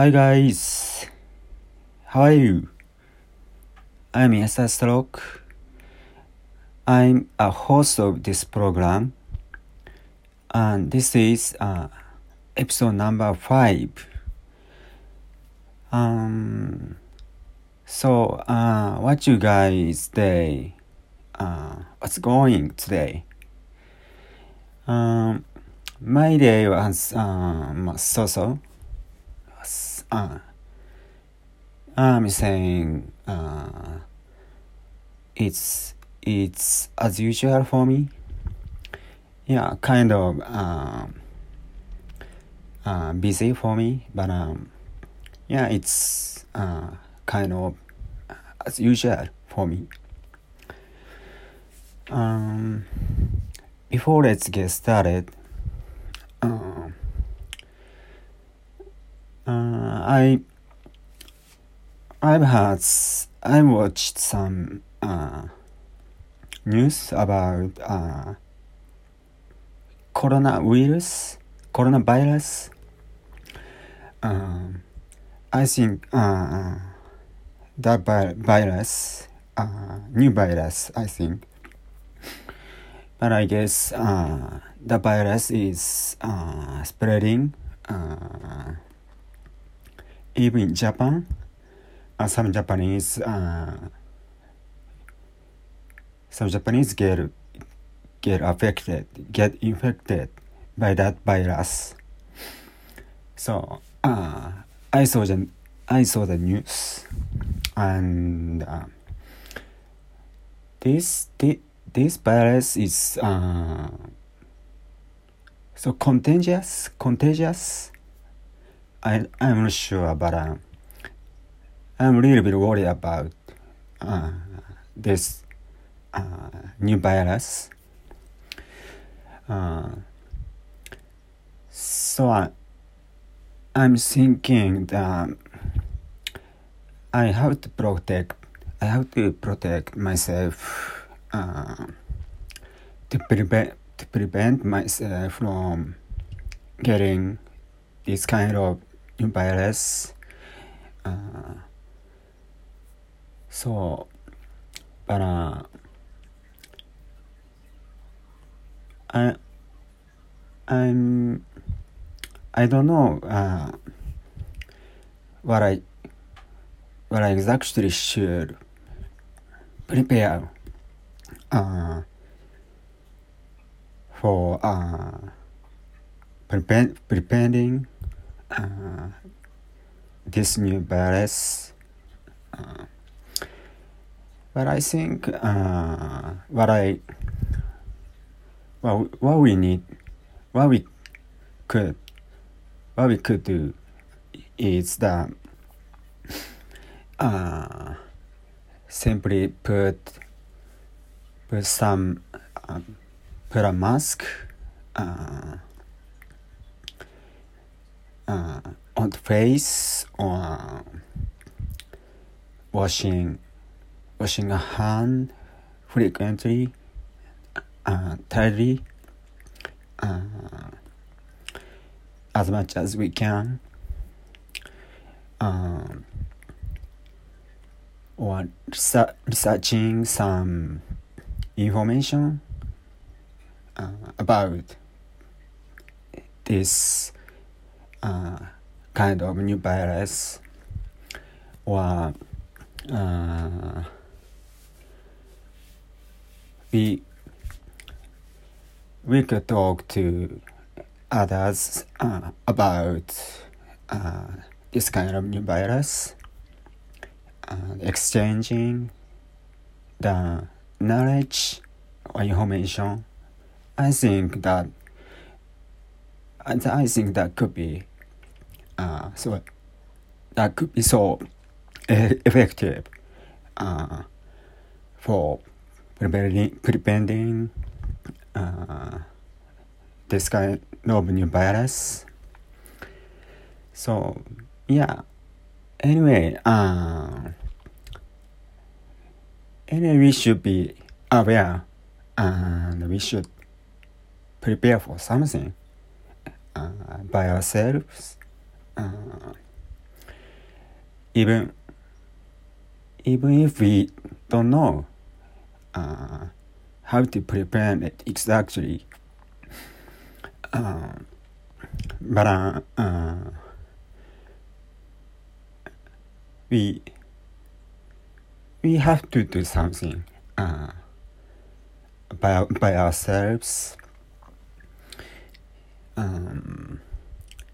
Hi guys, how are you? I'm Yasa Stroke. I'm a host of this program, and this is uh, episode number five. Um, so uh, what you guys day? Uh, what's going today? Um, my day was um, so-so. Uh, I'm saying uh, it's it's as usual for me. Yeah, kind of um, uh, busy for me, but um, yeah, it's uh, kind of as usual for me. Um, before let's get started, um, uh, I I've had I watched some uh, news about uh, coronavirus coronavirus. Um, I think uh, that vi- virus uh, new virus I think but I guess uh, the virus is uh, spreading uh, even in Japan. Uh, some Japanese uh, some Japanese get get affected, get infected by that virus. So uh, I saw the I saw the news, and uh, this this this virus is uh, so contagious contagious i i'm not sure but uh, i'm a little bit worried about uh, this uh, new virus. Uh, so I, i'm thinking that i have to protect i have to protect myself uh, to prevent to prevent myself from getting this kind of virus. Uh, so, but uh, I I'm I don't know uh, what I what I exactly should prepare uh, for uh, prevent, preventing uh, this new virus. Uh, but I think uh, what I well what we need what we could what we could do is that uh, simply put put some uh, put a mask uh, uh, on the face or washing washing a hand frequently uh, tightly uh, as much as we can. Um, or researching some information uh, about this uh, kind of new virus or uh, we we could talk to others uh, about uh, this kind of new virus uh, exchanging the knowledge or information, I think that I think that could be so that could be so effective uh, for preventing preventing uh, this kind of new virus. So yeah. Anyway, uh, anyway, we should be aware. and we should prepare for something. uh, by ourselves. Even even if we don't know uh, how to prepare it exactly, uh, but uh, uh, we we have to do something uh, by by ourselves. Um,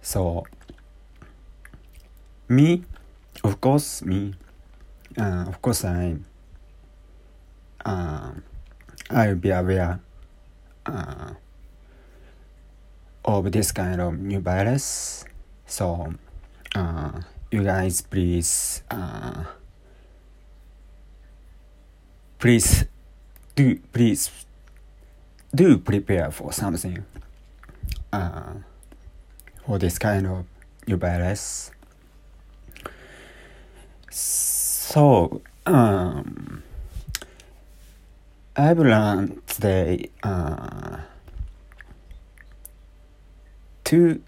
so me, of course, me, uh, of course, I, uh, I'll be aware uh, of this kind of new virus. So, uh, you guys, please, uh, please do, please do prepare for something uh, for this kind of new virus. So, um, I've learned today uh, two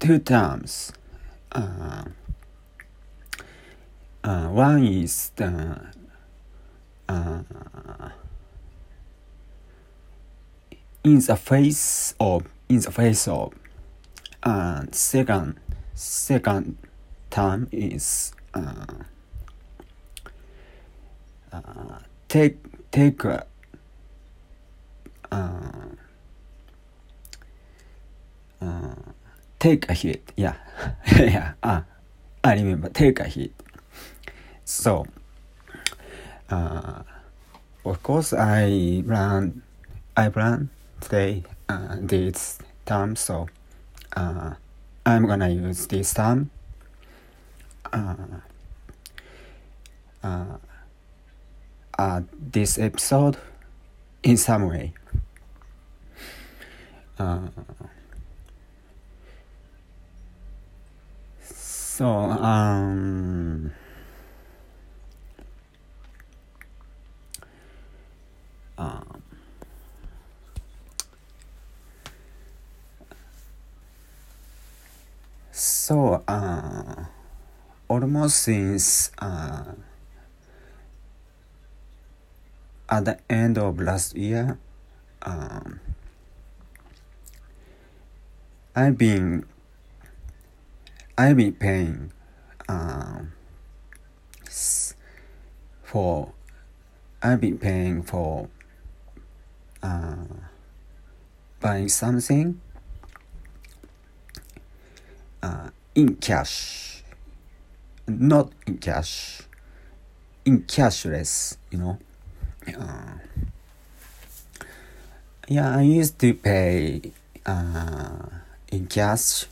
two terms. Uh, uh, one is the uh, in the face of in the face of and second second term is uh, uh, take take a, uh, uh, take a hit. Yeah. Yeah. Uh, I remember. Take a hit. So uh, of course I learned I learned today uh, this term so I'm gonna use this term uh, uh, uh, this episode in some way. Uh, so um, um, so uh, almost since uh, at the end of last year, um, I've been I've been paying um, for I've been paying for uh, buying something uh, in cash, not in cash, in cashless, you know. Uh, yeah, I used to pay uh, in cash,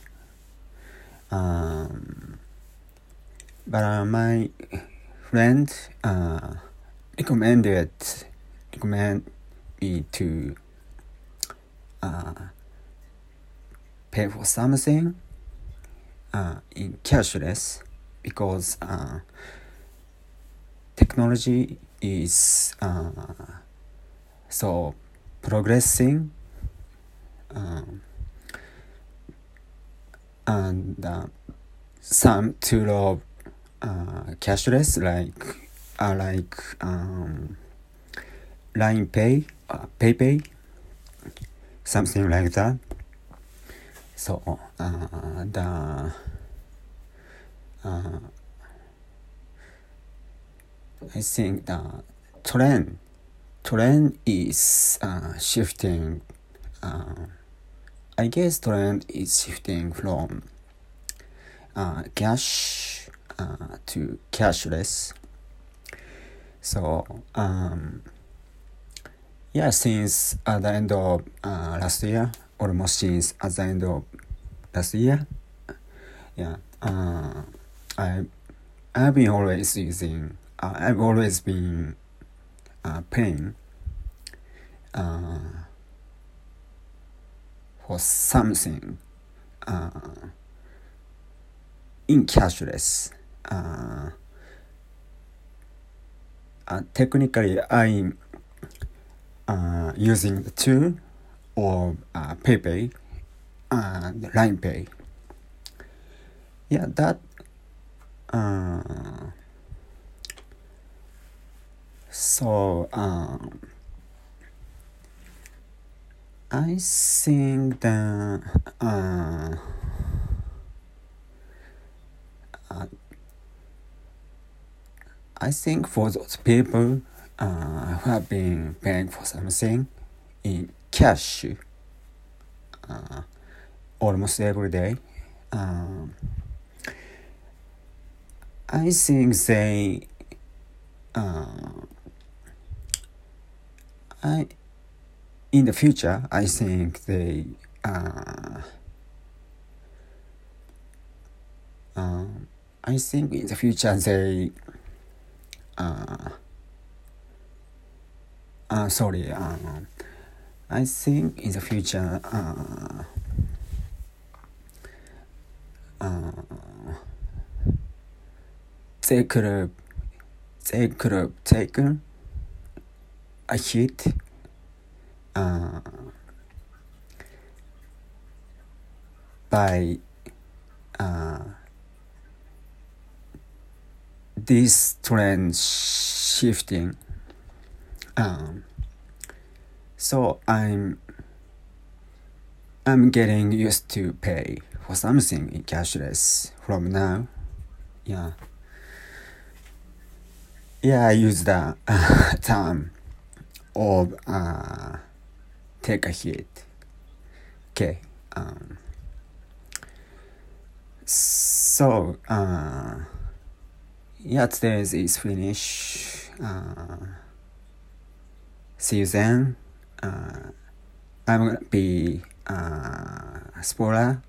um, but uh, my friend uh, recommended recommend me to uh, pay for something uh, in cashless because uh, technology is uh, so progressing um, and uh, some tool of uh, cashless like uh, like um, LINE Pay uh, PayPay something like that. So uh, the uh, I think the trend trend is uh, shifting. Uh, I guess trend is shifting from uh, cash uh, to cashless. So um, yeah, since at the end of uh, last year, almost since at the end of last year, yeah, uh, I I've been always using uh, I've always been uh, paying uh, for something uh, in cashless. Uh, uh, technically, I'm uh, using the tool or uh, PayPay and LinePay. Yeah, that uh, so um, I think that uh, uh, I think for those people uh, who have been paying for something in cash uh, almost every day, um, I think they uh, I in the future I think they uh, um, I think in the future they uh, uh, sorry um, I think in the future uh, uh, they could have they could have taken a hit uh, by uh, this trend shifting. Um, so I'm I'm getting used to pay for something in cashless from now. Yeah. Yeah, I use the uh, term of uh, take a hit. Okay. Um, so, uh, yeah, today's is finished. Uh, see you then. Uh, I'm gonna be uh, Spora